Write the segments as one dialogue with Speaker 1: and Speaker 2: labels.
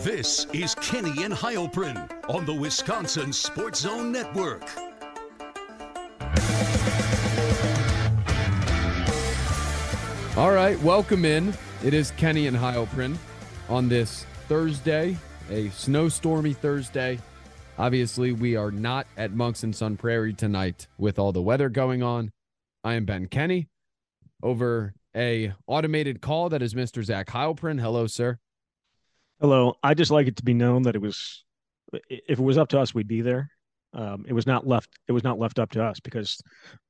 Speaker 1: This is Kenny and Heilprin on the Wisconsin Sports Zone Network.
Speaker 2: All right, welcome in. It is Kenny and Heilprin on this Thursday, a snowstormy Thursday. Obviously, we are not at Monks and Sun Prairie tonight with all the weather going on. I am Ben Kenny over a automated call that is Mr. Zach Heilprin. Hello, sir.
Speaker 3: Hello. I just like it to be known that it was, if it was up to us, we'd be there. Um, it was not left. It was not left up to us because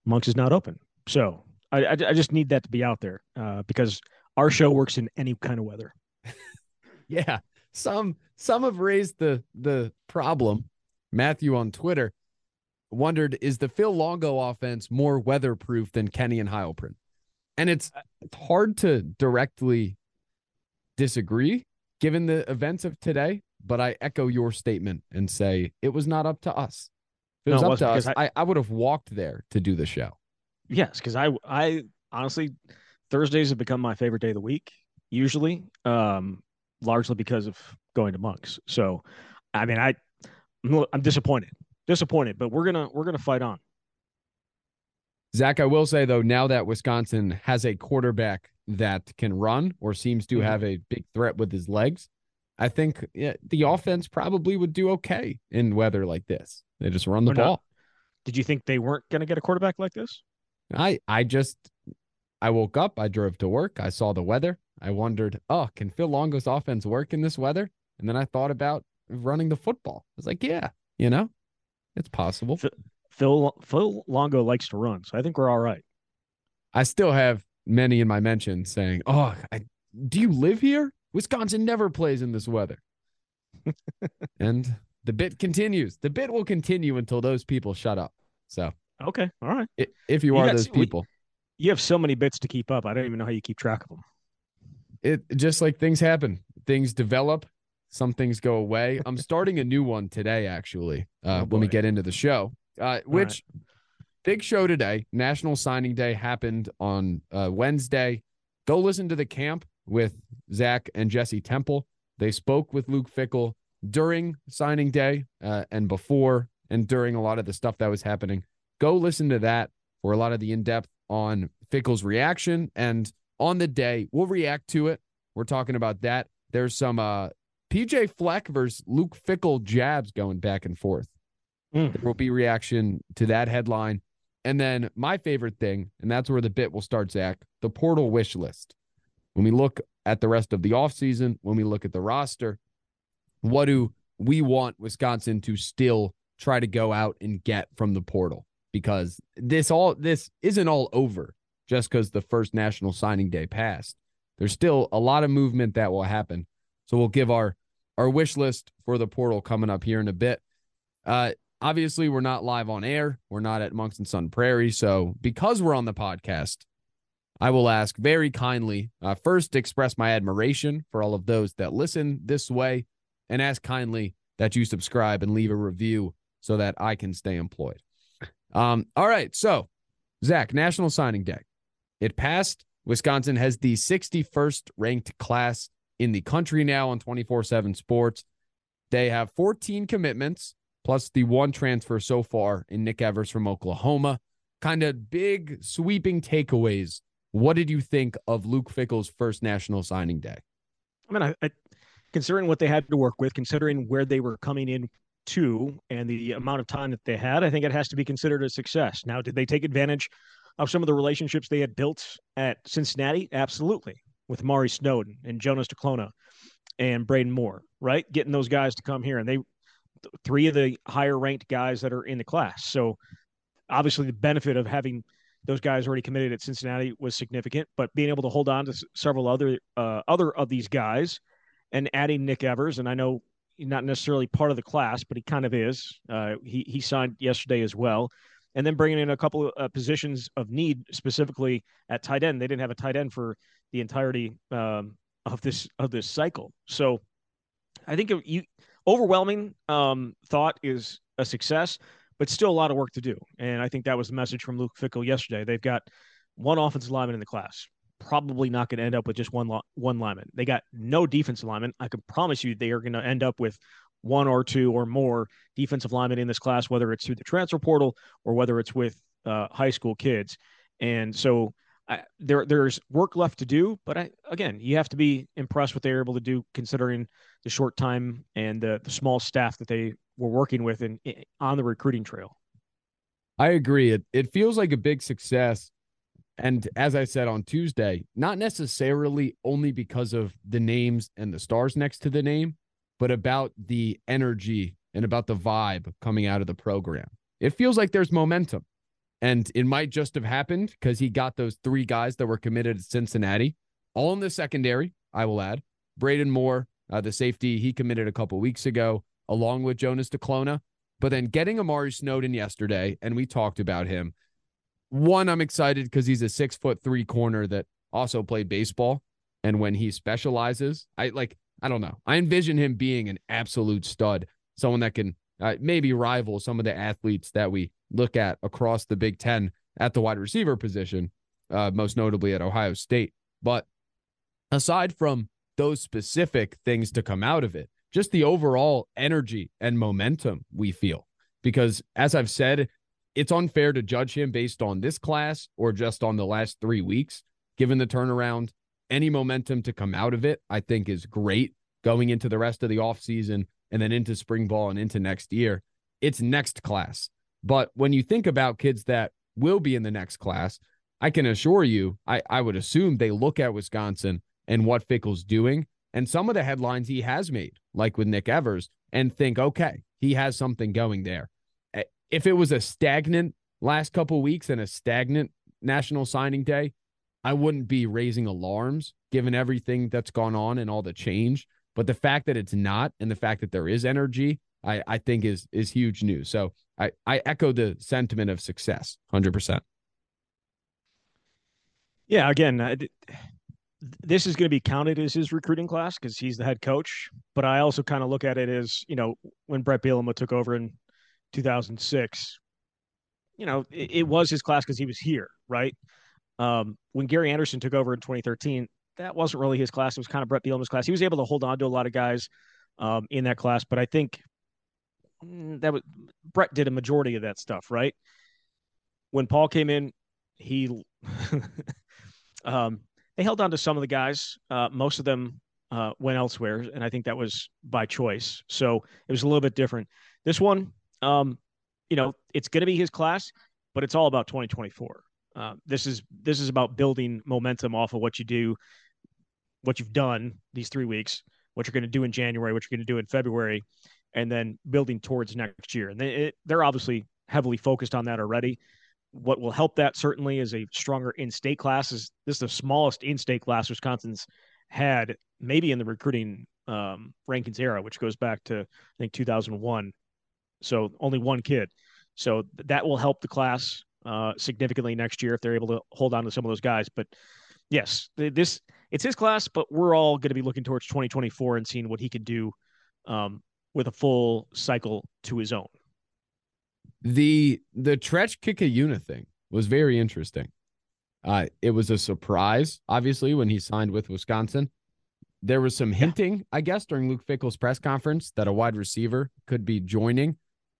Speaker 3: Monks is not open. So I, I, I just need that to be out there uh, because our show works in any kind of weather.
Speaker 2: yeah, some some have raised the the problem. Matthew on Twitter wondered is the Phil Longo offense more weatherproof than Kenny and Heilprin? And it's hard to directly disagree given the events of today, but I echo your statement and say it was not up to us. If it was
Speaker 3: No, it
Speaker 2: up to us,
Speaker 3: wasn't,
Speaker 2: I, I would have walked there to do the show.
Speaker 3: Yes, because I I honestly Thursdays have become my favorite day of the week. Usually, um, largely because of going to Monks. So, I mean, I I'm I'm disappointed, disappointed, but we're gonna we're gonna fight on.
Speaker 2: Zach, I will say though, now that Wisconsin has a quarterback that can run or seems to
Speaker 3: Mhm.
Speaker 2: have a big threat with his legs, I think yeah, the offense probably would do okay in weather like this. They just run the
Speaker 3: Or not.
Speaker 2: ball.
Speaker 3: Did you think they weren't gonna get a quarterback like this?
Speaker 2: I I just I woke up, I drove to work, I saw the weather. I wondered, oh, can Phil Longo's offense work in this weather? And then I thought about running the football. I was like, yeah, you know, it's possible.
Speaker 3: Phil Phil, Phil Longo likes to run, so I think we're all right.
Speaker 2: I still have many in my mentions saying, "Oh, I, do you live here? Wisconsin never plays in this weather." and the bit continues. The bit will continue until those people shut up. So,
Speaker 3: Okay, all right.
Speaker 2: if you
Speaker 3: You
Speaker 2: are
Speaker 3: got-
Speaker 2: those people,
Speaker 3: You have so many bits to keep up. I don't even know how you keep track of them.
Speaker 2: it just like things happen, things develop, some things go away. I'm starting a new one today, actually. Uh,
Speaker 3: Oh,
Speaker 2: when we get into the show, uh,
Speaker 3: right.
Speaker 2: Big show today. National Signing Day happened on uh, Wednesday. Go listen to the camp with Zach and Jesse Temple. They spoke with Luke Fickell during signing day uh, and before and during a lot of the stuff that was happening. Go listen to that for a lot of the in depth on Fickell's reaction. And on the day, we'll react to it. We're talking about that. There's some uh, PJ Fleck versus Luke Fickell jabs going back and forth.
Speaker 3: Mm.
Speaker 2: There will be reaction to that headline. And then my favorite thing, and that's where the bit will start, Zach, the portal wish list. When we look at the rest of the offseason, when we look at the roster, what do we want Wisconsin to still try to go out and get from the portal? Because this all this isn't all over just because the first national signing day passed. There's still a lot of movement that will happen. So we'll give our our wish list for the portal coming up here in a bit. Uh obviously we're not live on air. We're not at Monks and Sun Prairie. So because we're on the podcast, I will ask very kindly, uh, first express my admiration for all of those that listen this way and ask kindly that you subscribe and leave a review so that I can stay employed. Um, all right. So, Zach, National Signing Day. It passed. Wisconsin has the 61st ranked class in the country now on 24 7 sports. They have 14 commitments plus the one transfer so far in Nick Evers from Oklahoma. Kind of big sweeping takeaways. What did you think of Luke Fickell's first national signing day?
Speaker 3: I mean, I, I considering what they had to work with, considering where they were coming in to, and the amount of time that they had, I think it has to be considered a success. Now, did they take advantage of some of the relationships they had built at Cincinnati? Absolutely, with Mari Snowden and Jonas Duclona and Braden Moore, right? Getting those guys to come here, and they three of the higher ranked guys that are in the class. So obviously, the benefit of having those guys already committed at Cincinnati was significant, but being able to hold on to several other uh, other of these guys and adding Nick Evers, and I know not necessarily part of the class, but he kind of is. Uh, he he signed yesterday as well, and then bringing in a couple of uh, positions of need, specifically at tight end. They didn't have a tight end for the entirety um, of this of this cycle, so I think you overwhelming um, thought is a success, but still a lot of work to do. And I think that was the message from Luke Fickell yesterday. They've got one offensive lineman in the class. probably not going to end up with just one one lineman. They got no defensive lineman. I can promise you they are going to end up with one or two or more defensive linemen in this class, whether it's through the transfer portal or whether it's with uh, high school kids. And so I, there there's work left to do, but I, again, you have to be impressed what they're able to do considering the short time and the, the small staff that they were working with in on the recruiting trail.
Speaker 2: I agree. It it feels like a big success. And as I said on Tuesday, not necessarily only because of the names and the stars next to the name, but about the energy and about the vibe coming out of the program. It feels like there's momentum. And it might just have happened because he got those three guys that were committed at Cincinnati, all in the secondary, I will add. Braden Moore, uh, the safety he committed a couple weeks ago, along with Jonas Duclona. But then getting Amari Snowden yesterday, and we talked about him. One, I'm excited because he's a six foot three corner that also played baseball. And when he specializes, I like, I don't know. I envision him being an absolute stud, someone that can uh, maybe rival some of the athletes that we look at across the Big Ten at the wide receiver position, uh, most notably at Ohio State. But aside from those specific things to come out of it, just the overall energy and momentum we feel. Because as I've said, it's unfair to judge him based on this class or just on the last three weeks, given the turnaround. Any momentum to come out of it, I think, is great going into the rest of the offseason and then into spring ball and into next year. It's next class. But when you think about kids that will be in the next class, I can assure you, I, I would assume they look at Wisconsin and what Fickell's doing and some of the headlines he has made, like with Nick Evers, and think, okay, he has something going there. If it was a stagnant last couple weeks and a stagnant national signing day, I wouldn't be raising alarms given everything that's gone on and all the change. But the fact that it's not and the fact that there is energy, I, I think is is huge news. So I, I echo the sentiment of success 100%.
Speaker 3: Yeah, again, uh, this is going to be counted as his recruiting class because he's the head coach. But I also kind of look at it as, you know, when Brett Bielema took over in 2006, you know, it, it was his class because he was here, right? Um, when Gary Anderson took over in 2013, that wasn't really his class. It was kind of Brett Bielema's class. He was able to hold on to a lot of guys um, in that class, but I think that was Brett did a majority of that stuff, right? When Paul came in, he um, they held on to some of the guys. Uh, most of them uh, went elsewhere, and I think that was by choice. So it was a little bit different. This one, um, you know, it's going to be his class, but it's all about 2024. Uh, this is this is about building momentum off of what you do, what you've done these three weeks, what you're going to do in January, what you're going to do in February, and then building towards next year. And they, it, they're obviously heavily focused on that already. What will help that certainly is a stronger in-state class. Is this is the smallest in-state class Wisconsin's had, maybe in the recruiting um, rankings era, which goes back to I think 2001. So only one kid. So that will help the class uh, significantly next year if they're able to hold on to some of those guys. But yes, this it's his class, but we're all going to be looking towards 2024 and seeing what he can do um, with a full cycle to his own.
Speaker 2: The the Trech Kekahuna thing was very interesting. Uh, it was a surprise, obviously, when he signed with Wisconsin. There was some hinting, yeah. I guess, during Luke Fickell's press conference that a wide receiver could be joining,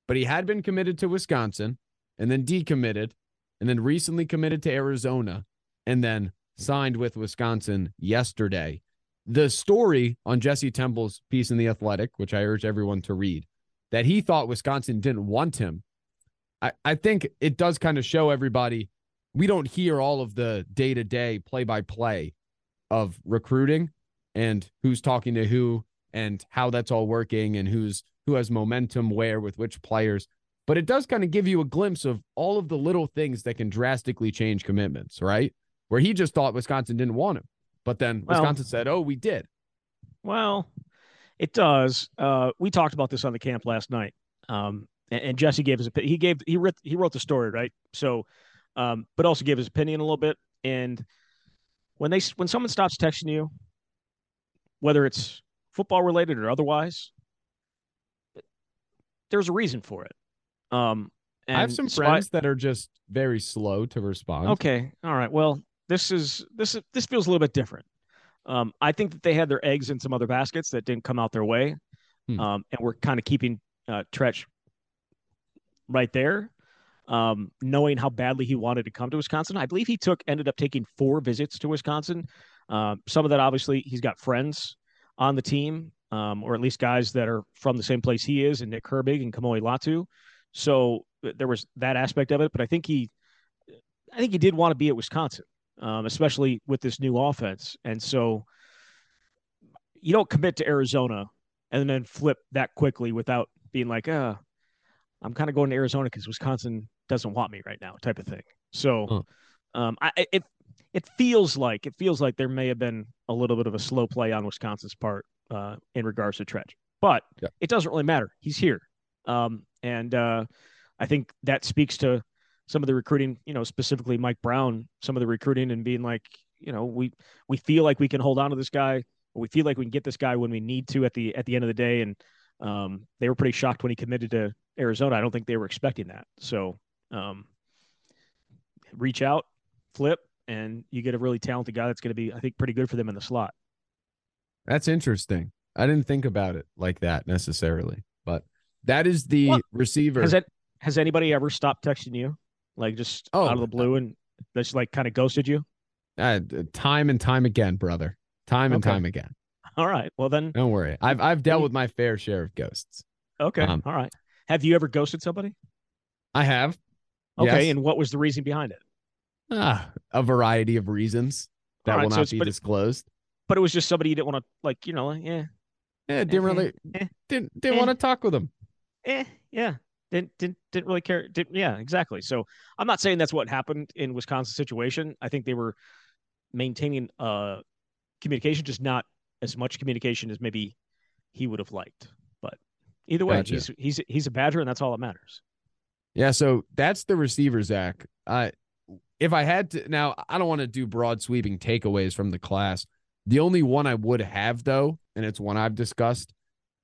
Speaker 2: but he had been committed to Wisconsin and then decommitted and then recently committed to Arizona and then signed with Wisconsin yesterday. The story on Jesse Temple's piece in The Athletic, which I urge everyone to read, that he thought Wisconsin didn't want him. I, I think it does kind of show everybody we don't hear all of the day to day, play by play of recruiting and who's talking to who and how that's all working and who's who has momentum where with which players. But it does kind of give you a glimpse of all of the little things that can drastically change commitments, right? Where he just thought Wisconsin didn't want him. But then well, Wisconsin said, oh, we did.
Speaker 3: Well, it does. Uh, we talked about this on the camp last night. Um, and, and Jesse gave his he gave he wrote he wrote the story right. So, um, but also gave his opinion a little bit. And when they when someone stops texting you, whether it's football related or otherwise, there's a reason for it. Um,
Speaker 2: I have some friends that are just very slow to respond.
Speaker 3: Okay, all right. Well, this is this is this feels a little bit different. Um, I think that they had their eggs in some other baskets that didn't come out their way,
Speaker 2: Hmm.
Speaker 3: um, and we're kind of keeping uh, Trech right there, um, knowing how badly he wanted to come to Wisconsin. I believe he took ended up taking four visits to Wisconsin. Uh, some of that obviously he's got friends on the team, um, or at least guys that are from the same place he is, and Nick Herbig and Kamoi Latu. So there was that aspect of it, but I think he, I think he did want to be at Wisconsin, um, especially with this new offense. And so you don't commit to Arizona and then flip that quickly without being like, uh, I'm kind of going to Arizona because Wisconsin doesn't want me right now, type of thing. So, um, I it it feels like it feels like there may have been a little bit of a slow play on Wisconsin's part uh, in regards to Trech, but
Speaker 2: Yeah.
Speaker 3: it doesn't really matter. He's here, um, and uh, I think that speaks to some of the recruiting. You know, specifically Mike Brown, some of the recruiting and being like, you know, we we feel like we can hold on to this guy. Or we feel like we can get this guy when we need to at the at the end of the day, and um, they were pretty shocked when he committed to Arizona. I don't think they were expecting that. So um, reach out, flip, and you get a really talented guy that's going to be, I think, pretty good for them in the slot.
Speaker 2: That's interesting. I didn't think about it like that necessarily, but that is the
Speaker 3: Well,
Speaker 2: receiver.
Speaker 3: Has that has anybody ever stopped texting you, like just
Speaker 2: Oh,
Speaker 3: out of the blue, and just like kind of ghosted you?
Speaker 2: uh, time and time again, brother. Time and
Speaker 3: Okay.
Speaker 2: time again.
Speaker 3: All right, well then,
Speaker 2: Don't worry. I've I've dealt with my fair share of ghosts.
Speaker 3: okay,
Speaker 2: Um,
Speaker 3: all right. Have you ever ghosted somebody?
Speaker 2: I have.
Speaker 3: Okay,
Speaker 2: Yes.
Speaker 3: and what was the reason behind it?
Speaker 2: Ah, a variety of reasons that
Speaker 3: right,
Speaker 2: will not
Speaker 3: it's-
Speaker 2: be
Speaker 3: but-
Speaker 2: disclosed.
Speaker 3: But it was just somebody you didn't want to, like, you know, yeah,
Speaker 2: Yeah, didn't really
Speaker 3: eh,
Speaker 2: didn't didn't
Speaker 3: eh.
Speaker 2: want to talk with him.
Speaker 3: eh, yeah, didn't didn't didn't really care. Didn't, yeah, exactly. So I'm not saying that's what happened in Wisconsin situation. I think they were maintaining uh communication, just not as much communication as maybe he would have liked. But either way,
Speaker 2: Gotcha.
Speaker 3: he's he's he's a Badger, and that's all that matters.
Speaker 2: Yeah, so that's the receiver, Zach. Uh, if I had to, now I don't want to do broad sweeping takeaways from the class. The only one I would have, though, and it's one I've discussed,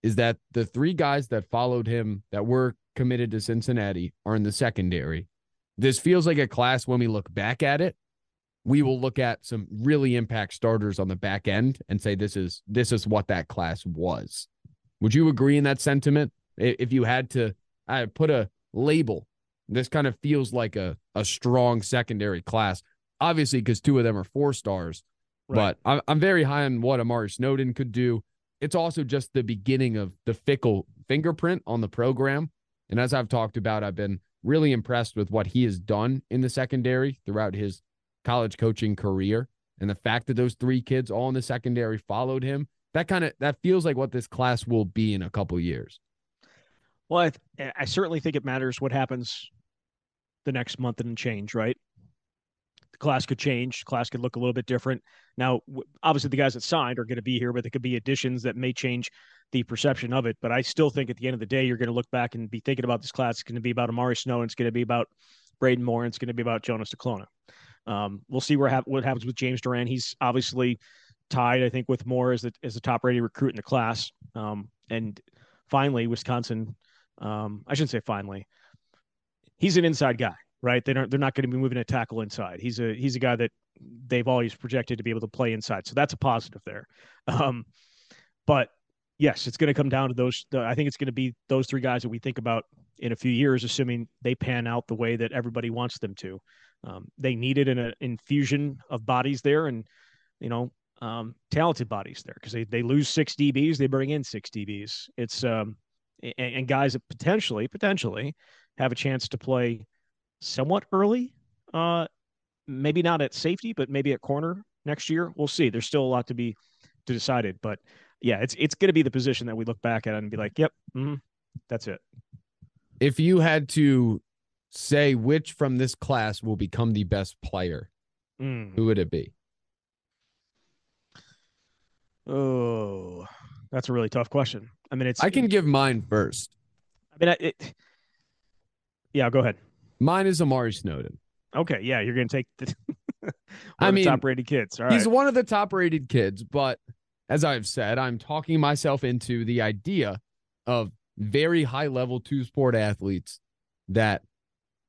Speaker 2: is that the three guys that followed him that were committed to Cincinnati are in the secondary. This feels like a class when we look back at it, we will look at some really impact starters on the back end and say this is this is what that class was. Would you agree in that sentiment? If you had to uh, put a label, this kind of feels like a a strong secondary class. Obviously, because two of them are four stars,
Speaker 3: Right.
Speaker 2: but I'm I'm very high on what Amari Snowden could do. It's also just the beginning of the Fickell fingerprint on the program. And as I've talked about, I've been really impressed with what he has done in the secondary throughout his college coaching career. And the fact that those three kids all in the secondary followed him, that kind of that feels like what this class will be in a couple years.
Speaker 3: Well, I, th- I certainly think it matters what happens the next month and change, right? Class could change. Class could look a little bit different. Now, obviously, the guys that signed are going to be here, but there could be additions that may change the perception of it. But I still think at the end of the day, you're going to look back and be thinking about this class. It's going to be about Amari Snow, and it's going to be about Braden Moore, and it's going to be about Jonas Duclona. Um, we'll see where hap- what happens with James Durand. He's obviously tied, I think, with Moore as the as the top rated recruit in the class. Um, and finally, Wisconsin. Um, I shouldn't say finally. He's an inside guy, right? They don't. They're not going to be moving a tackle inside. He's a he's a guy that they've always projected to be able to play inside. So that's a positive there. Um, but yes, it's going to come down to those. The, I think it's going to be those three guys that we think about in a few years, assuming they pan out the way that everybody wants them to. Um, they needed an infusion of bodies there, and you know, um, talented bodies there because they they lose six DBs, they bring in six DBs. It's um, and guys that potentially potentially have a chance to play somewhat early. Uh, maybe not at safety, but maybe at corner next year. We'll see. There's still a lot to be to decided, but yeah, it's it's going to be the position that we look back at and be like, yep, mhm, that's it.
Speaker 2: If you had to say which from this class will become the best player,
Speaker 3: Mm.
Speaker 2: who would it be?
Speaker 3: Oh, that's a really tough question. I mean, it's
Speaker 2: I can give mine first.
Speaker 3: I mean, it. Yeah, go ahead.
Speaker 2: Mine is Amari Snowden.
Speaker 3: Okay, yeah, you're going to take the,
Speaker 2: I mean,
Speaker 3: top rated kids. All right.
Speaker 2: He's one of the top rated kids, but as I've said, I'm talking myself into the idea of very high level two sport athletes that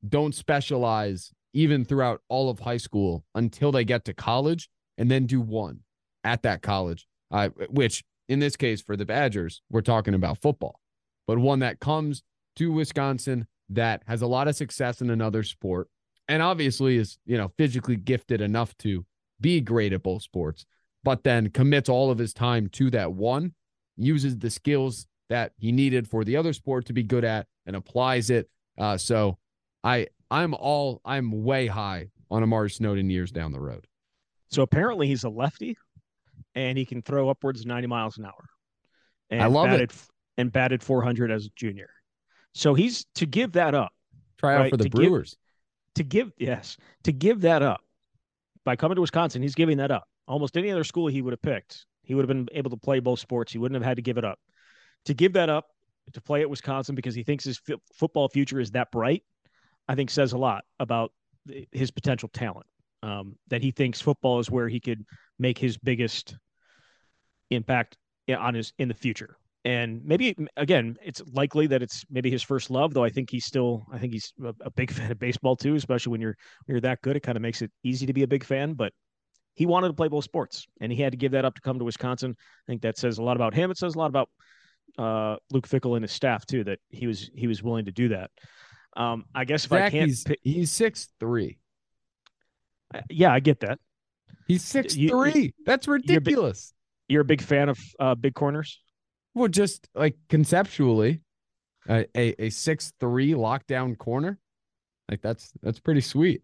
Speaker 2: don't specialize even throughout all of high school until they get to college and then do one at that college, uh, which in this case for the Badgers, we're talking about football, but one that comes to Wisconsin that has a lot of success in another sport and obviously is, you know, physically gifted enough to be great at both sports, but then commits all of his time to that one, uses the skills that he needed for the other sport to be good at and applies it. Uh, so I I'm all I'm way high on Amari Snowden years down the road.
Speaker 3: So apparently he's a lefty and he can throw upwards of 90 miles an hour. And
Speaker 2: I love
Speaker 3: batted,
Speaker 2: it.
Speaker 3: And batted 400 as a junior. So he's to give that up,
Speaker 2: Try out
Speaker 3: Right,
Speaker 2: for the
Speaker 3: to give-
Speaker 2: Brewers.
Speaker 3: to give, yes, to give that up by coming to Wisconsin, he's giving that up. Almost any other school he would have picked, he would have been able to play both sports. He wouldn't have had to give it up. To give that up to play at Wisconsin because he thinks his f- football future is that bright, I think says a lot about his potential talent. Um, that he thinks football is where he could make his biggest impact on his in the future. And maybe again, it's likely that it's maybe his first love. Though I think he's still, I think he's a, a big fan of baseball too. Especially when you're when you're that good, it kind of makes it easy to be a big fan. But he wanted to play both sports, and he had to give that up to come to Wisconsin. I think that says a lot about him. It says a lot about uh, Luke Fickell and his staff too that he was he was willing to do that. Um, I guess if I can't,
Speaker 2: he's
Speaker 3: pick,
Speaker 2: he's six three.
Speaker 3: yeah, I get that.
Speaker 2: He's six
Speaker 3: you-
Speaker 2: three. That's
Speaker 3: big-
Speaker 2: ridiculous.
Speaker 3: You're a big fan of uh, big corners.
Speaker 2: Well, just like conceptually, a a, six three lockdown corner, like that's that's pretty sweet.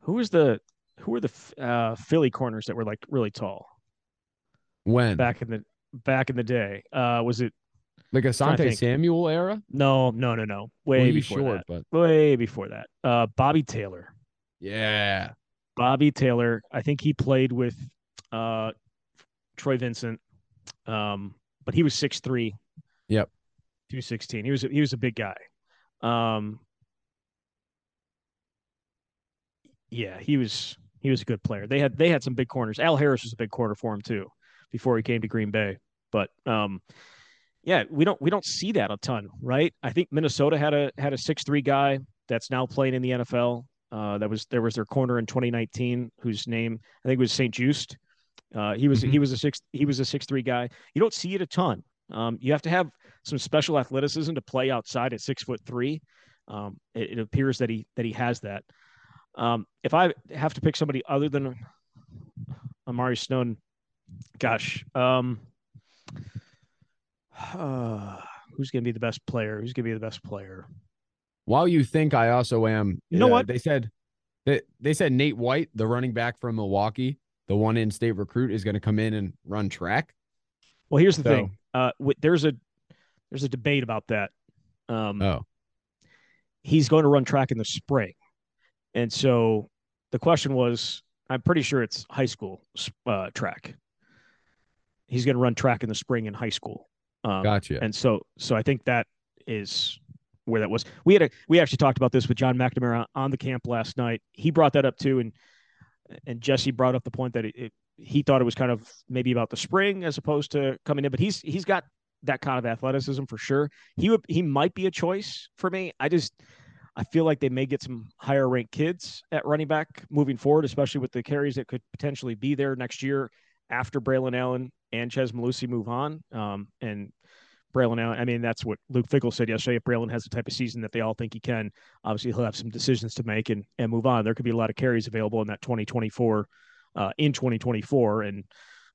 Speaker 3: Who was the who were the uh, Philly corners that were like really tall
Speaker 2: When
Speaker 3: back in the back in the day? Uh, was it
Speaker 2: like Asante. Samuel era,
Speaker 3: no, no, no, no,
Speaker 2: Well,
Speaker 3: way
Speaker 2: he's
Speaker 3: before
Speaker 2: short,
Speaker 3: that.
Speaker 2: but
Speaker 3: Way before that. Uh, Bobby Taylor.
Speaker 2: yeah,
Speaker 3: Bobby Taylor. I think he played with uh, Troy Vincent, um, but he was six three.
Speaker 2: Yep.
Speaker 3: two sixteen. He was a, he was a big guy. Um, yeah, he was he was a good player. They had they had some big corners. Al Harris was a big corner for him too before he came to Green Bay. But um, yeah, we don't we don't see that a ton, right? I think Minnesota had a had a six three guy that's now playing in the NFL. Uh, that was there was their corner in 2019, whose name I think was St-Juste. Uh, he was
Speaker 2: Mhm.
Speaker 3: he was a six he was a six three guy. You don't see it a ton. Um, you have to have some special athleticism to play outside at six foot three. Um, it, it appears that he that he has that. Um, if I have to pick somebody other than Amari Snowden, gosh, um, uh, who's going to be the best player? Who's going to be the best player?
Speaker 2: While you think I also am,
Speaker 3: You know
Speaker 2: uh,
Speaker 3: what?
Speaker 2: they said? They they said Nate White, the running back from Milwaukee, the one in state recruit, is going to come in and run track.
Speaker 3: Well, here's the
Speaker 2: So-
Speaker 3: thing. Uh, w- there's a there's a debate about that. Um,
Speaker 2: Oh,
Speaker 3: he's going to run track in the spring. And so the question was, I'm pretty sure it's high school uh, track. He's going to run track in the spring in high school. Um,
Speaker 2: gotcha.
Speaker 3: And so, so I think that is where that was. We had a, we actually talked about this with John McNamara on, on the camp last night. He brought that up too. And, and Jesse brought up the point that it, it, he thought it was kind of maybe about the spring as opposed to coming in, but he's, he's got that kind of athleticism for sure. He would, he might be a choice for me. I just, I feel like they may get some higher ranked kids at running back moving forward, especially with the carries that could potentially be there next year after Braylon Allen and Chez Mellusi move on. Um, and Braylon I mean, that's what Luke Fickell said yesterday. If Braylon has the type of season that they all think he can, obviously he'll have some decisions to make and, and move on. There could be a lot of carries available in that 2024, uh, in 2024. And,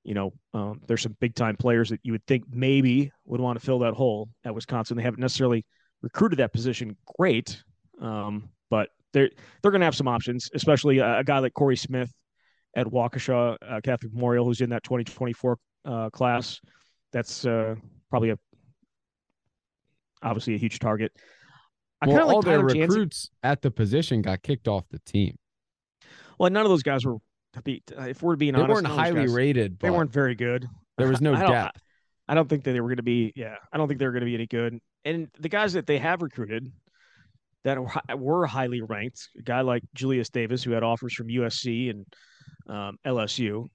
Speaker 3: you know, um, there's some big time players that you would think maybe would want to fill that hole at Wisconsin. They haven't necessarily recruited that position great, um, but they're they're going to have some options, especially a, a guy like Corey Smith at Waukesha uh, Catholic Memorial, who's in that 2024 uh, class. That's uh, probably a obviously a huge target. I
Speaker 2: well,
Speaker 3: kind of
Speaker 2: all
Speaker 3: like
Speaker 2: their
Speaker 3: Tyler Jansen.
Speaker 2: recruits at the position got kicked off the team.
Speaker 3: Well, none of those guys were. to be- If we're being
Speaker 2: They
Speaker 3: honest,
Speaker 2: weren't
Speaker 3: none of those
Speaker 2: highly
Speaker 3: guys-
Speaker 2: rated.
Speaker 3: They weren't very good.
Speaker 2: There was no
Speaker 3: I
Speaker 2: depth.
Speaker 3: I don't think that they were going to be. Yeah, I don't think they were going to be any good. And the guys that they have recruited that were, were highly ranked, a guy like Julius Davis, who had offers from USC and um, LSU,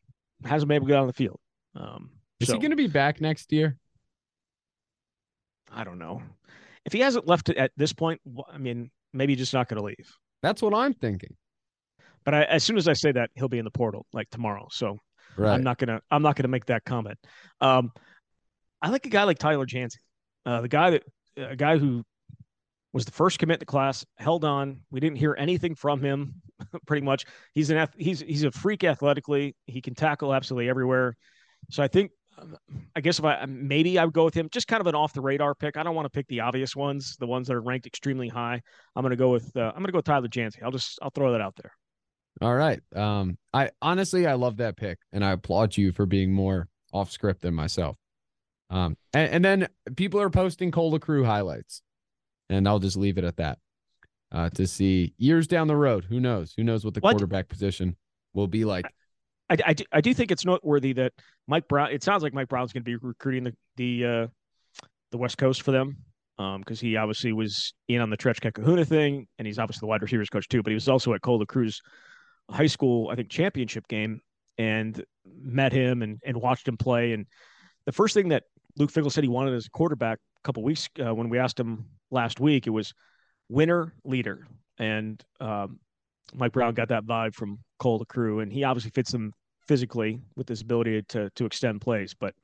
Speaker 3: hasn't been able to get on the field. Um,
Speaker 2: Is
Speaker 3: so,
Speaker 2: he going to be back next year?
Speaker 3: I don't know. If he hasn't left it at this point, I mean, maybe he's just not going to leave.
Speaker 2: That's what I'm thinking.
Speaker 3: But I, as soon as I say that, he'll be in the portal like tomorrow. So
Speaker 2: Right.
Speaker 3: I'm not gonna I'm not gonna make that comment. Um, I like a guy like Tyler Jansen, uh, the guy that a guy who was the first commit to class, held on. We didn't hear anything from him, pretty much. He's an he's he's a freak athletically. He can tackle absolutely everywhere. So I think, I guess if I maybe I would go with him, just kind of an off the radar pick. I don't want to pick the obvious ones, the ones that are ranked extremely high. I'm going to go with uh, I'm going to go with Tyler Jansen. I'll just I'll throw that out there.
Speaker 2: All right. Um, I honestly I love that pick, and I applaud you for being more off script than myself. Um, and, and then people are posting Cole LaCrue highlights, and I'll just leave it at that. Uh, to see years down the road, who knows? Who knows what the
Speaker 3: What?
Speaker 2: quarterback position will be like?
Speaker 3: I, I, do- I do think it's noteworthy that Mike Brown. It sounds like Mike Brown's going to be recruiting the the uh, the West Coast for them because he obviously was in on the Trech Kekahuna thing, and he's obviously the wide receivers coach too. But he was also at Cole LaCrue's high school, I think, championship game, and met him and and watched him play. And the first thing that Luke Fickell said he wanted as a quarterback a couple weeks uh, when we asked him last week, it was winner leader, and um, Mike Brown got that vibe from Cole LaCrue, and he obviously fits them physically with his ability to to extend plays, but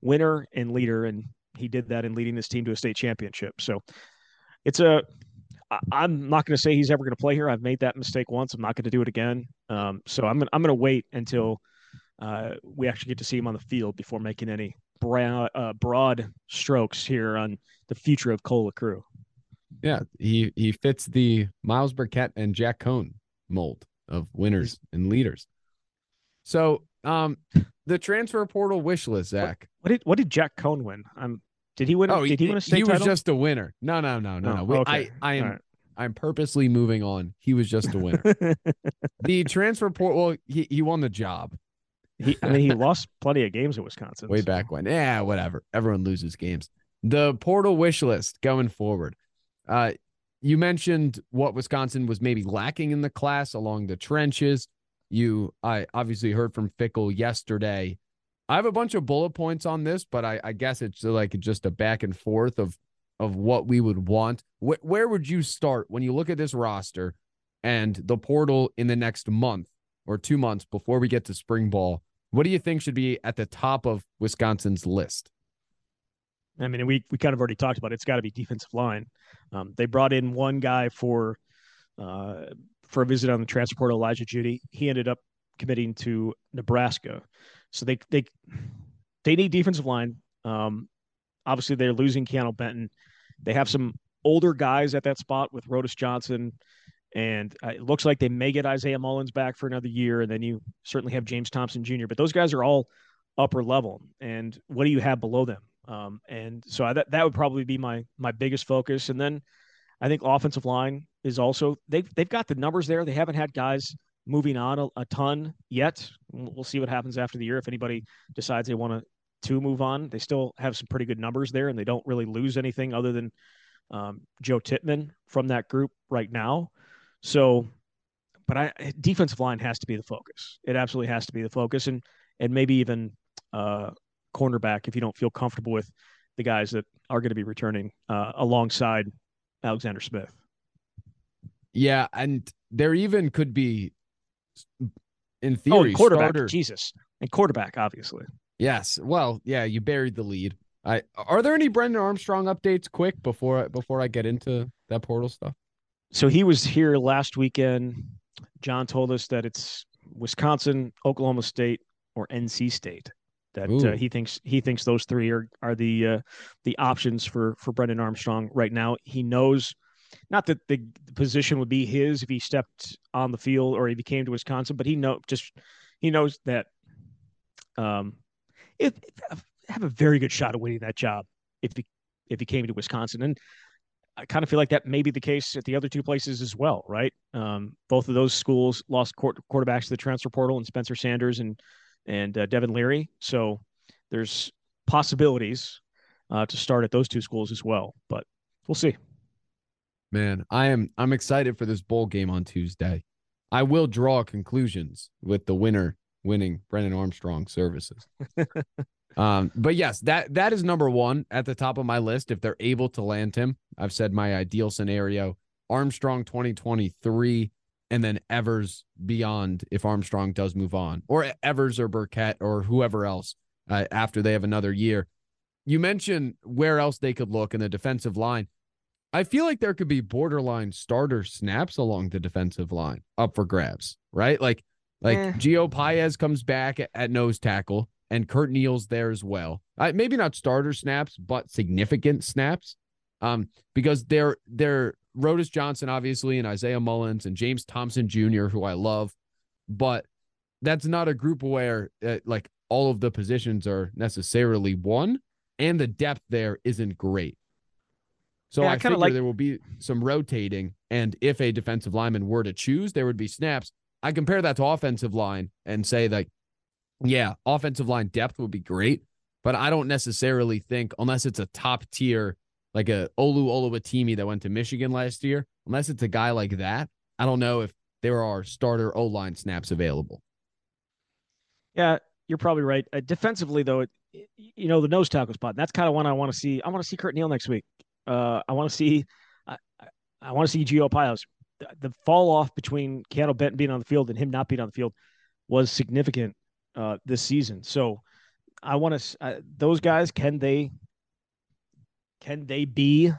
Speaker 3: winner and leader, and he did that in leading this team to a state championship. So it's a I'm not going to say he's ever going to play here. I've made that mistake once. I'm not going to do it again. Um, so I'm gonna, I'm going to wait until uh, we actually get to see him on the field before making any broad, uh, broad strokes here on the future of Cole LaCrue.
Speaker 2: Yeah, he he fits the Myles Burkett and Jack Coan mold of winners and leaders. So, um, the transfer portal wish list, Zach.
Speaker 3: What did what did Jack Coan win? Um, did he win?
Speaker 2: Oh,
Speaker 3: did he, win a state
Speaker 2: he was just a winner. No, no, no, no,
Speaker 3: Oh,
Speaker 2: no. Wait,
Speaker 3: okay.
Speaker 2: I I am
Speaker 3: right.
Speaker 2: I'm purposely moving on. He was just a winner. the transfer portal. Well, he he won the job
Speaker 3: He, I mean, he lost plenty of games at Wisconsin.
Speaker 2: way
Speaker 3: so-
Speaker 2: back when. Yeah, whatever. Everyone loses games. The portal wish list going forward. Uh, you mentioned what Wisconsin was maybe lacking in the class along the trenches. You, I obviously heard from Fickell yesterday. I have a bunch of bullet points on this, but I, I guess it's like just a back and forth of of what we would want. Wh- where would you start when you look at this roster and the portal in the next month or two months before we get to spring ball? What do you think should be at the top of Wisconsin's list?
Speaker 3: I mean, we we kind of already talked about it. It's got to be defensive line. Um, they brought in one guy for uh, for a visit on the transfer portal, Elijah Judy. He ended up committing to Nebraska, so they they they need defensive line. Um, obviously, they're losing Keeanu Benton. They have some older guys at that spot with Rodas Johnson, and uh, it looks like they may get Isaiah Mullins back for another year, and then you certainly have James Thompson Jr. But those guys are all upper level, and what do you have below them? Um, and so I, that that would probably be my my biggest focus. And then I think offensive line is also they've they've got the numbers there. They haven't had guys moving on a, a ton yet. We'll see what happens after the year if anybody decides they want to to move on. They still have some pretty good numbers there, and they don't really lose anything other than um, Joe Tippmann from that group right now. So, but I defensive line has to be the focus. It absolutely has to be the focus, and and maybe even uh, cornerback if you don't feel comfortable with the guys that are going to be returning uh, alongside Alexander Smith.
Speaker 2: Yeah, and there even could be, in
Speaker 3: Oh,
Speaker 2: theory,
Speaker 3: and quarterback,
Speaker 2: starter.
Speaker 3: Jesus, and quarterback, obviously.
Speaker 2: Yes. Well, yeah, you buried the lead. I are there any Brennan Armstrong updates quick before before I get into that portal stuff?
Speaker 3: So he was here last weekend. John told us that it's Wisconsin, Oklahoma State, or NC State. That uh, he thinks he thinks those three are are the uh, the options for for Brennan Armstrong right now. He knows not that the, the position would be his if he stepped on the field or if he came to Wisconsin, but he know just he knows that um if, if have a very good shot of winning that job if he if he came to Wisconsin and I kind of feel like that may be the case at the other two places as well, right? Um, both of those schools lost court, quarterbacks to the transfer portal, and Spencer Sanders and and uh, Devin Leary. So there's possibilities uh, to start at those two schools as well, but we'll see.
Speaker 2: Man, I am I'm excited for this bowl game on Tuesday. I will draw conclusions with the winner winning Brennan Armstrong services. um, but yes, that that is number one at the top of my list. If they're able to land him, I've said my ideal scenario Armstrong 2023, and then Evers beyond if Armstrong does move on, or Evers or Burkett or whoever else uh, after they have another year. You mentioned where else they could look in the defensive line. I feel like there could be borderline starter snaps along the defensive line up for grabs, right? Like, like
Speaker 3: Eh.
Speaker 2: Gio Paez comes back at, at nose tackle and Kurt Neal's there as well. Uh, maybe not starter snaps, but significant snaps. Um, because they're they're Rodas Johnson, obviously, and Isaiah Mullins and James Thompson Jr., who I love, but that's not a group where uh, like all of the positions are necessarily one, and the depth there isn't great. So
Speaker 3: Yeah, I
Speaker 2: I,
Speaker 3: kinda like-
Speaker 2: there will be some rotating, and if a defensive lineman were to choose, there would be snaps. I compare that to offensive line and say that, yeah, offensive line depth would be great, but I don't necessarily think unless it's a top tier like a Olu Oluwatimi that went to Michigan last year, unless it's a guy like that, I don't know if there are starter O line snaps available.
Speaker 3: Yeah, you're probably right. Uh, defensively, though, it, you know the nose tackle spot. That's kind of one I want to see. I want to see Kurt Neal next week. Uh, I want to see. I, I- want to see Gio Paez. The, the fall off between Keeanu Benton being on the field and him not being on the field was significant uh, this season. So I want to. Those guys can they can they be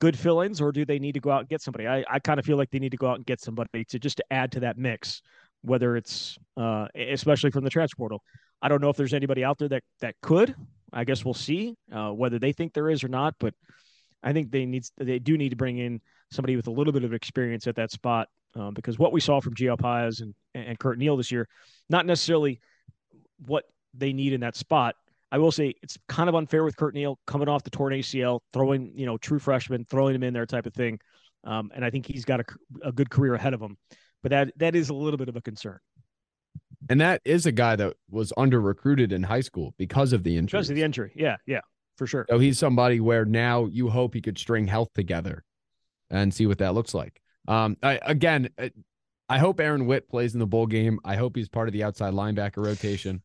Speaker 3: good fill-ins or do they need to go out and get somebody? I, I kind of feel like they need to go out and get somebody to just to add to that mix whether it's uh, especially from the transfer portal. I don't know if there's anybody out there that that could. I guess we'll see uh, whether they think there is or not. But I think they need they do need to bring in somebody with a little bit of experience at that spot um, because what we saw from Gio Paez and and Kurt Neal this year, not necessarily what they need in that spot. I will say it's kind of unfair with Kurt Neal coming off the torn ACL, throwing you know true freshman, throwing him in there type of thing. Um, and I think he's got a, a good career ahead of him but that that is a little bit of a concern
Speaker 2: And that is a guy that was under recruited in high school because of the injury.
Speaker 3: because of the injury. Yeah, yeah, for sure.
Speaker 2: So he's somebody where now you hope he could string health together and see what that looks like. Um, I, again, I hope Aaron Witt plays in the bowl game. I hope he's part of the outside linebacker rotation,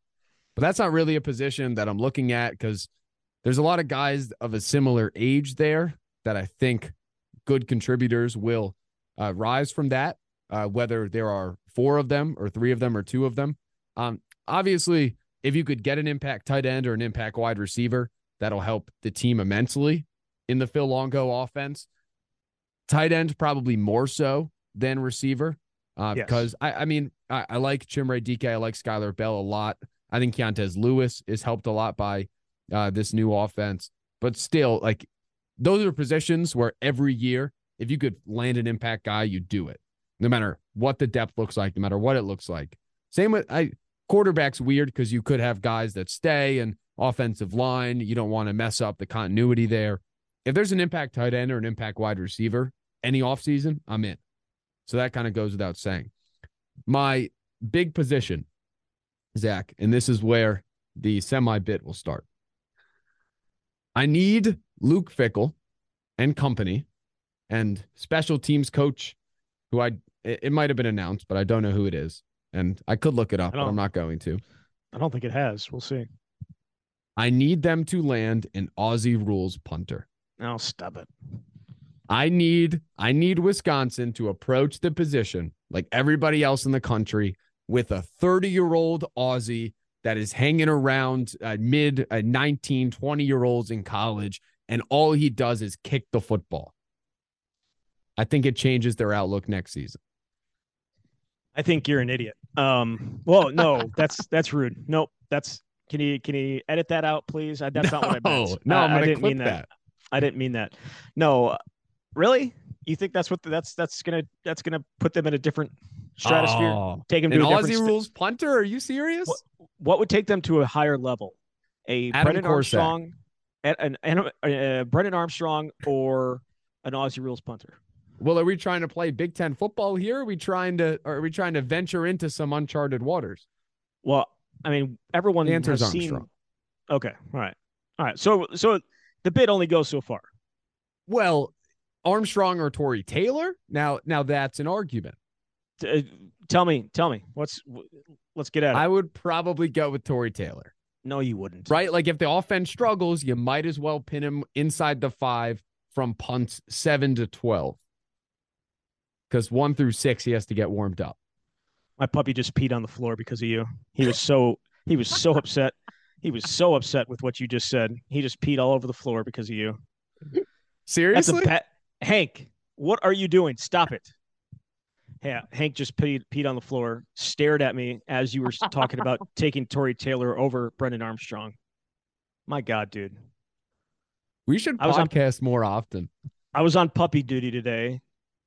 Speaker 2: but that's not really a position that I'm looking at because there's a lot of guys of a similar age there that I think good contributors will uh, rise from that. Uh, whether there are four of them or three of them or two of them. Um, obviously, if you could get an impact tight end or an impact wide receiver, that'll help the team immensely in the Phil Longo offense. Tight end probably more so than receiver. Uh,
Speaker 3: Yes.
Speaker 2: because I, I mean, I, I like Chimere Dike, I like Skylar Bell a lot. I think Keontez Lewis is helped a lot by uh, this new offense, but still, like those are positions where every year, if you could land an impact guy, you do it, no matter what the depth looks like, no matter what it looks like. Same with I quarterback's weird because you could have guys that stay and offensive line. You don't want to mess up the continuity there. If there's an impact tight end or an impact wide receiver any offseason, I'm in. So that kind of goes without saying. My big position, Zach, and this is where the semi bit will start. I need Luke Fickell and company and special teams coach who I it, might have been announced, but I don't know who it is. And I could look it up, but I'm not going to.
Speaker 3: I don't think it has. We'll see.
Speaker 2: I need them to land an Aussie rules punter.
Speaker 3: Now stop it.
Speaker 2: I need I need Wisconsin to approach the position like everybody else in the country with a 30-year-old Aussie that is hanging around uh, mid uh, 19, 20 year olds in college and all he does is kick the football. I think it changes their outlook next season.
Speaker 3: I think you're an idiot. Um. Well, no, that's that's rude. Nope. That's can you can you edit that out, please? I, that's not what I meant.
Speaker 2: no,
Speaker 3: I- I didn't mean
Speaker 2: that.
Speaker 3: I didn't mean that. No, really? You think that's what that's that's gonna that's gonna put them in a different stratosphere?
Speaker 2: Oh,
Speaker 3: Take them
Speaker 2: an
Speaker 3: to a different
Speaker 2: Aussie
Speaker 3: sta-
Speaker 2: rules punter? Are you serious?
Speaker 3: What- What would take them to a higher level? A
Speaker 2: Adam
Speaker 3: Brendan
Speaker 2: Corsack.
Speaker 3: Armstrong, an, an, an, uh, Brennan Armstrong, or an Aussie rules punter?
Speaker 2: Well, are we trying to play Big Ten football here? Are we trying to or are we trying to venture into some uncharted waters?
Speaker 3: Well, I mean, everyone
Speaker 2: The answer
Speaker 3: has
Speaker 2: is
Speaker 3: seen. Okay, all right, all right. So, so the bid only goes so far.
Speaker 2: Well, Armstrong or Tory Taylor? Now, now that's an argument.
Speaker 3: Uh, tell me, tell me, what's let's get at it.
Speaker 2: I would probably go with Tory Taylor,
Speaker 3: no, you wouldn't.
Speaker 2: right? Like if the offense struggles, you might as well pin him inside the five from punts seven to twelve. because one through six he has to get warmed up.
Speaker 3: My puppy just peed on the floor because of you. He was so he was so upset. He was so upset with what you just said. He just peed all over the floor because of you.
Speaker 2: Seriously?
Speaker 3: Hank, what are you doing? Stop it. Yeah, Hank just peed, peed on the floor, stared at me as you were talking about taking Tory Taylor over Brennan Armstrong. My God, dude.
Speaker 2: we should
Speaker 3: I was on-
Speaker 2: podcast more often.
Speaker 3: I was on puppy duty today,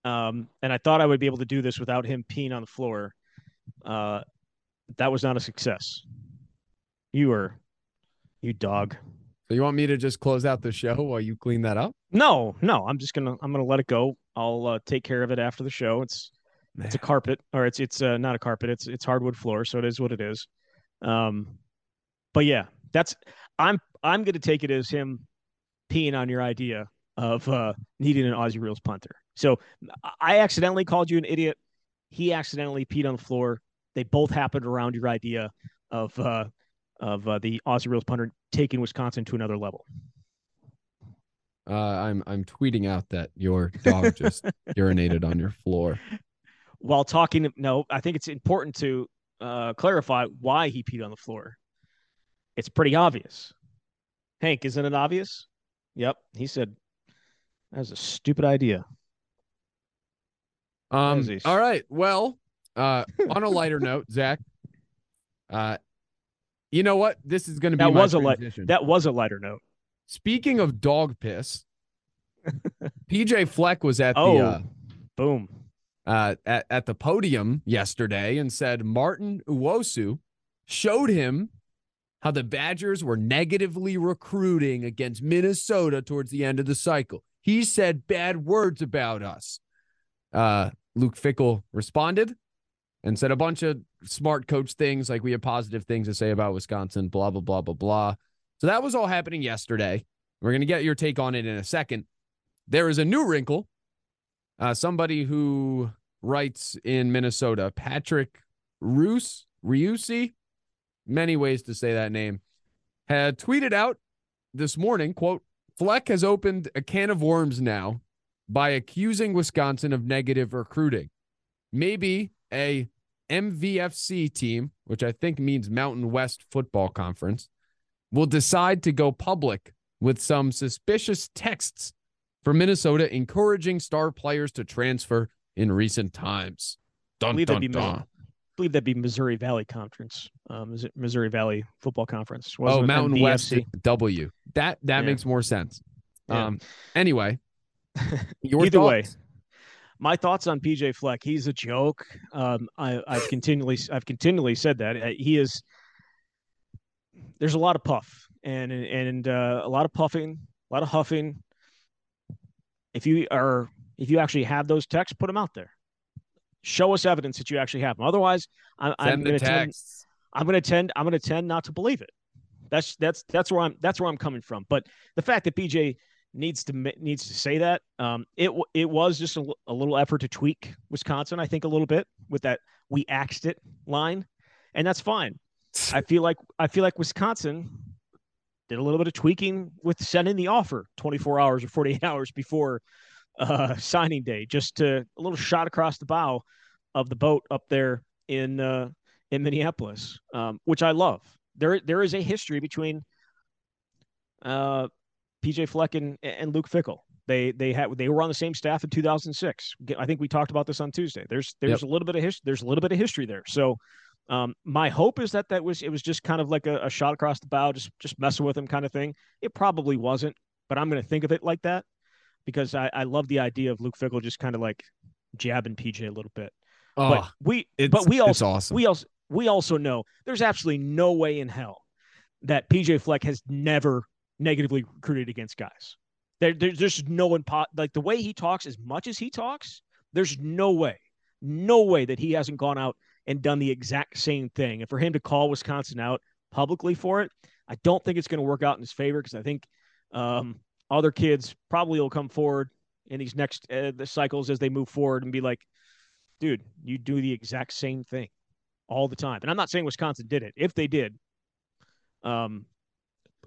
Speaker 3: um, and I thought I would be able to do this without him peeing on the floor. Uh, that was not a success. You were, you dog.
Speaker 2: So you want me to just close out the show while you clean that up?
Speaker 3: No, no, I'm just gonna I'm gonna let it go. I'll uh, take care of it after the show. It's it's a carpet, or it's it's uh, not a carpet. It's it's hardwood floor, so it is what it is. Um, but yeah, that's I'm I'm gonna take it as him peeing on your idea of uh, needing an Aussie Rules punter. So I accidentally called you an idiot. He accidentally peed on the floor. They both happened around your idea of uh, of uh, the Aussie Rules punter taking Wisconsin to another level.
Speaker 2: Uh, I'm I'm tweeting out that your dog just urinated on your floor.
Speaker 3: While talking. No, I think it's important to uh, clarify why he peed on the floor. It's pretty obvious. Hank, isn't it obvious? Yep. He said that was a stupid idea.
Speaker 2: Um, all right. Well, uh, on a lighter note, Zach, uh, you know what? This is going to be
Speaker 3: That was a light- That was a lighter note.
Speaker 2: Speaking of dog piss, PJ Fleck was at
Speaker 3: Oh,
Speaker 2: the uh,
Speaker 3: boom.
Speaker 2: Uh, at, at the podium yesterday and said Martin Uwosu showed him how the Badgers were negatively recruiting against Minnesota towards the end of the cycle. He said bad words about us. Uh, Luke Fickell responded and said a bunch of smart coach things like we have positive things to say about Wisconsin, blah, blah, blah, blah, blah. So that was all happening yesterday. We're going to get your take on it in a second. There is a new wrinkle. Uh, somebody who writes in Minnesota, Patrick Roos, Riusi, many ways to say that name, had tweeted out this morning, quote, Fleck has opened a can of worms now by accusing Wisconsin of negative recruiting. Maybe a MVFC team, which I think means Mountain West Football Conference, will decide to go public with some suspicious texts for Minnesota encouraging star players to transfer in recent times. Dun,
Speaker 3: believe that'd
Speaker 2: dun,
Speaker 3: be
Speaker 2: dun.
Speaker 3: I believe that'd be Missouri Valley Conference. Um, is it Missouri Valley Football Conference? Wasn't
Speaker 2: Oh, Mountain West W. That that
Speaker 3: Yeah.
Speaker 2: makes more sense.
Speaker 3: Yeah.
Speaker 2: Um. Anyway, your
Speaker 3: Either way, my thoughts on PJ Fleck. He's a joke. Um, I, I've continually, I've continually said that Uh, he is. There's a lot of puff and and uh, a lot of puffing, a lot of huffing. If you are, if you actually have those texts, put them out there. Show us evidence that you actually have them. Otherwise, I, I'm
Speaker 2: Send
Speaker 3: going to tend. I'm going to tend. I'm going to tend not to believe it. That's that's that's where I'm. That's where I'm coming from. But the fact that PJ needs to needs to say that um, it it was just a little effort to tweak Wisconsin. I think a little bit with that we axed it line, and that's fine. I feel like I feel like Wisconsin did a little bit of tweaking with sending the offer 24 hours or 48 hours before uh, signing day, just to a little shot across the bow of the boat up there in uh, in Minneapolis, um, which I love. There there is a history between uh, PJ Fleck and, and Luke Fickell. They they had they were on the same staff in 2006. I think we talked about this on Tuesday. There's there's a little bit of history. There's a little bit of history there. So um, my hope is that that was it was just kind of like a, a shot across the bow, just just messing with him kind of thing. It probably wasn't, but I'm going to think of it like that because I, I love the idea of Luke Fickell just kind of like jabbing PJ a little bit. but
Speaker 2: Oh,
Speaker 3: we
Speaker 2: it's,
Speaker 3: but we also
Speaker 2: awesome.
Speaker 3: we also we also know there's absolutely no way in hell that PJ Fleck has never negatively recruited against guys. There, there there's no impo- like the way he talks, as much as he talks, there's no way, no way that he hasn't gone out and done the exact same thing. And for him to call Wisconsin out publicly for it, I don't think it's going to work out in his favor because I think um, other kids probably will come forward in these next uh, the cycles as they move forward and be like, dude, you do the exact same thing all the time. And I'm not saying Wisconsin did it. If they did, um,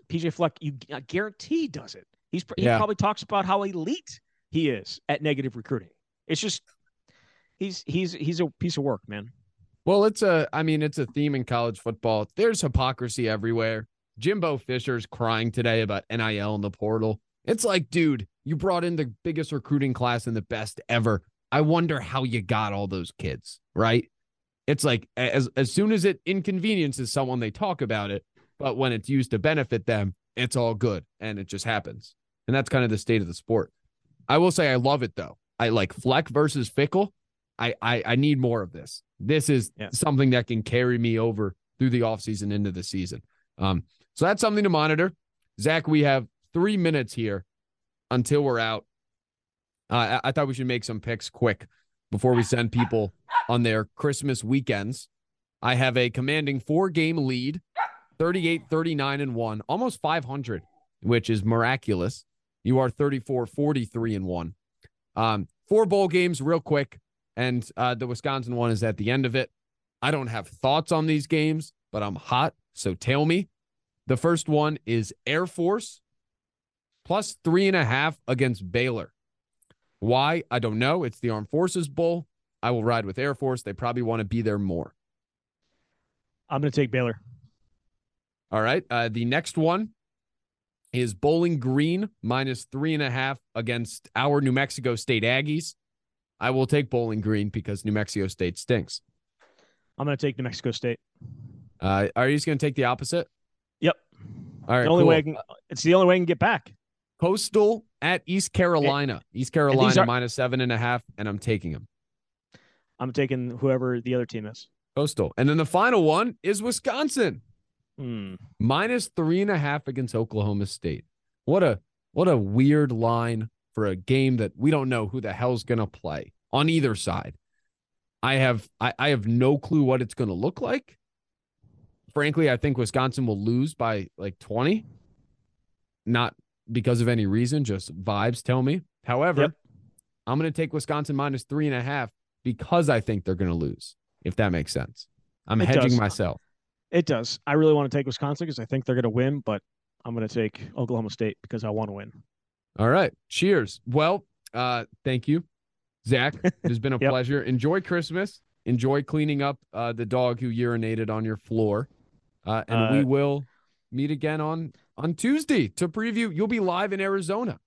Speaker 3: PJ Fleck, you I guarantee does it. He's he
Speaker 2: Yeah.
Speaker 3: probably talks about how elite he is at negative recruiting. It's just He's he's he's a piece of work, man.
Speaker 2: Well, it's a, I mean, it's a theme in college football. There's hypocrisy everywhere. Jimbo Fisher's crying today about NIL in the portal. It's like, dude, you brought in the biggest recruiting class and the best ever. I wonder how you got all those kids, right? It's like as as soon as it inconveniences someone, they talk about it, but when it's used to benefit them, it's all good and it just happens. And that's kind of the state of the sport. I will say I love it though. I like Fleck versus Fickell. I I, I need more of this. This is
Speaker 3: Yeah.
Speaker 2: something that can carry me over through the offseason into the season. Um, so that's something to monitor. Zach, we have three minutes here until we're out. Uh, I, I thought we should make some picks quick before we send people on their Christmas weekends. I have a commanding four game lead 38, 39, and 1, almost 500, which is miraculous. You are 34, 43, and 1. Um, four bowl games, real quick. And uh, the Wisconsin one is at the end of it. I don't have thoughts on these games, but I'm hot. So tell me. The first one is Air Force plus three and a half against Baylor. Why? I don't know. It's the Armed Forces Bowl. I will ride with Air Force. They probably want to be there more.
Speaker 3: I'm going to take Baylor.
Speaker 2: All right. Uh, the next one is Bowling Green minus three and a half against our New Mexico State Aggies. I will take Bowling Green because New Mexico State stinks.
Speaker 3: I'm going to take New Mexico State.
Speaker 2: Uh, are you just going to take the opposite?
Speaker 3: Yep.
Speaker 2: All right.
Speaker 3: the only
Speaker 2: cool.
Speaker 3: way can. It's the only way I can get back.
Speaker 2: Coastal at East Carolina. East Carolina
Speaker 3: are-
Speaker 2: minus seven and a half, and I'm taking them.
Speaker 3: I'm taking whoever the other team is.
Speaker 2: Coastal. And then the final one is Wisconsin.
Speaker 3: Hmm.
Speaker 2: minus three and a half against Oklahoma State. What a what a weird line for a game that we don't know who the hell's gonna play on either side. I have I, I have no clue what it's gonna look like. Frankly, I think Wisconsin will lose by like 20. Not because of any reason, just vibes tell me. However,
Speaker 3: Yep.
Speaker 2: I'm gonna take Wisconsin minus three and a half because I think they're gonna lose, if that makes sense. I'm
Speaker 3: It
Speaker 2: hedging
Speaker 3: does.
Speaker 2: myself.
Speaker 3: It does. I really want to take Wisconsin because I think they're going to win, but I'm going to take Oklahoma State because I want to win.
Speaker 2: All right. Cheers. Well, uh, thank you, Zach. It has been a
Speaker 3: Yep.
Speaker 2: pleasure. Enjoy Christmas. Enjoy cleaning up uh, the dog who urinated on your floor. Uh, and
Speaker 3: Uh,
Speaker 2: we will meet again on on Tuesday to preview. You'll be live in Arizona.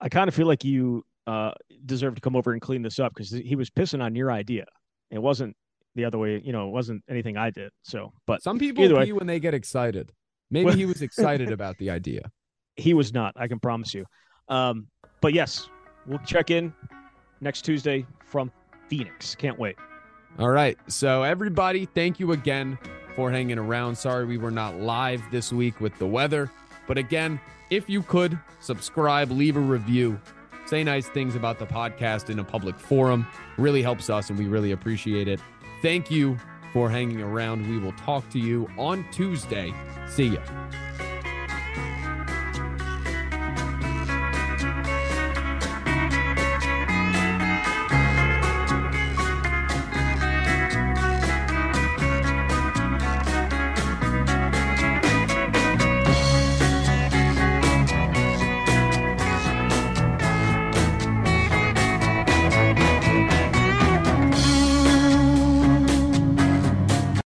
Speaker 3: I kind of feel like you uh, deserve to come over and clean this up because he was pissing on your idea. It wasn't the other way. You know, it wasn't anything I did. So, but
Speaker 2: Some people
Speaker 3: Either way.
Speaker 2: when they get excited. Maybe
Speaker 3: Well-
Speaker 2: he was excited about the idea.
Speaker 3: he was not. I can promise you. Um, but yes, we'll check in next Tuesday from Phoenix. Can't wait.
Speaker 2: All right. So, everybody, thank you again for hanging around. Sorry we were not live this week with the weather. But again, if you could subscribe, leave a review, say nice things about the podcast in a public forum, really helps us and we really appreciate it. Thank you for hanging around. We will talk to you on Tuesday. See ya.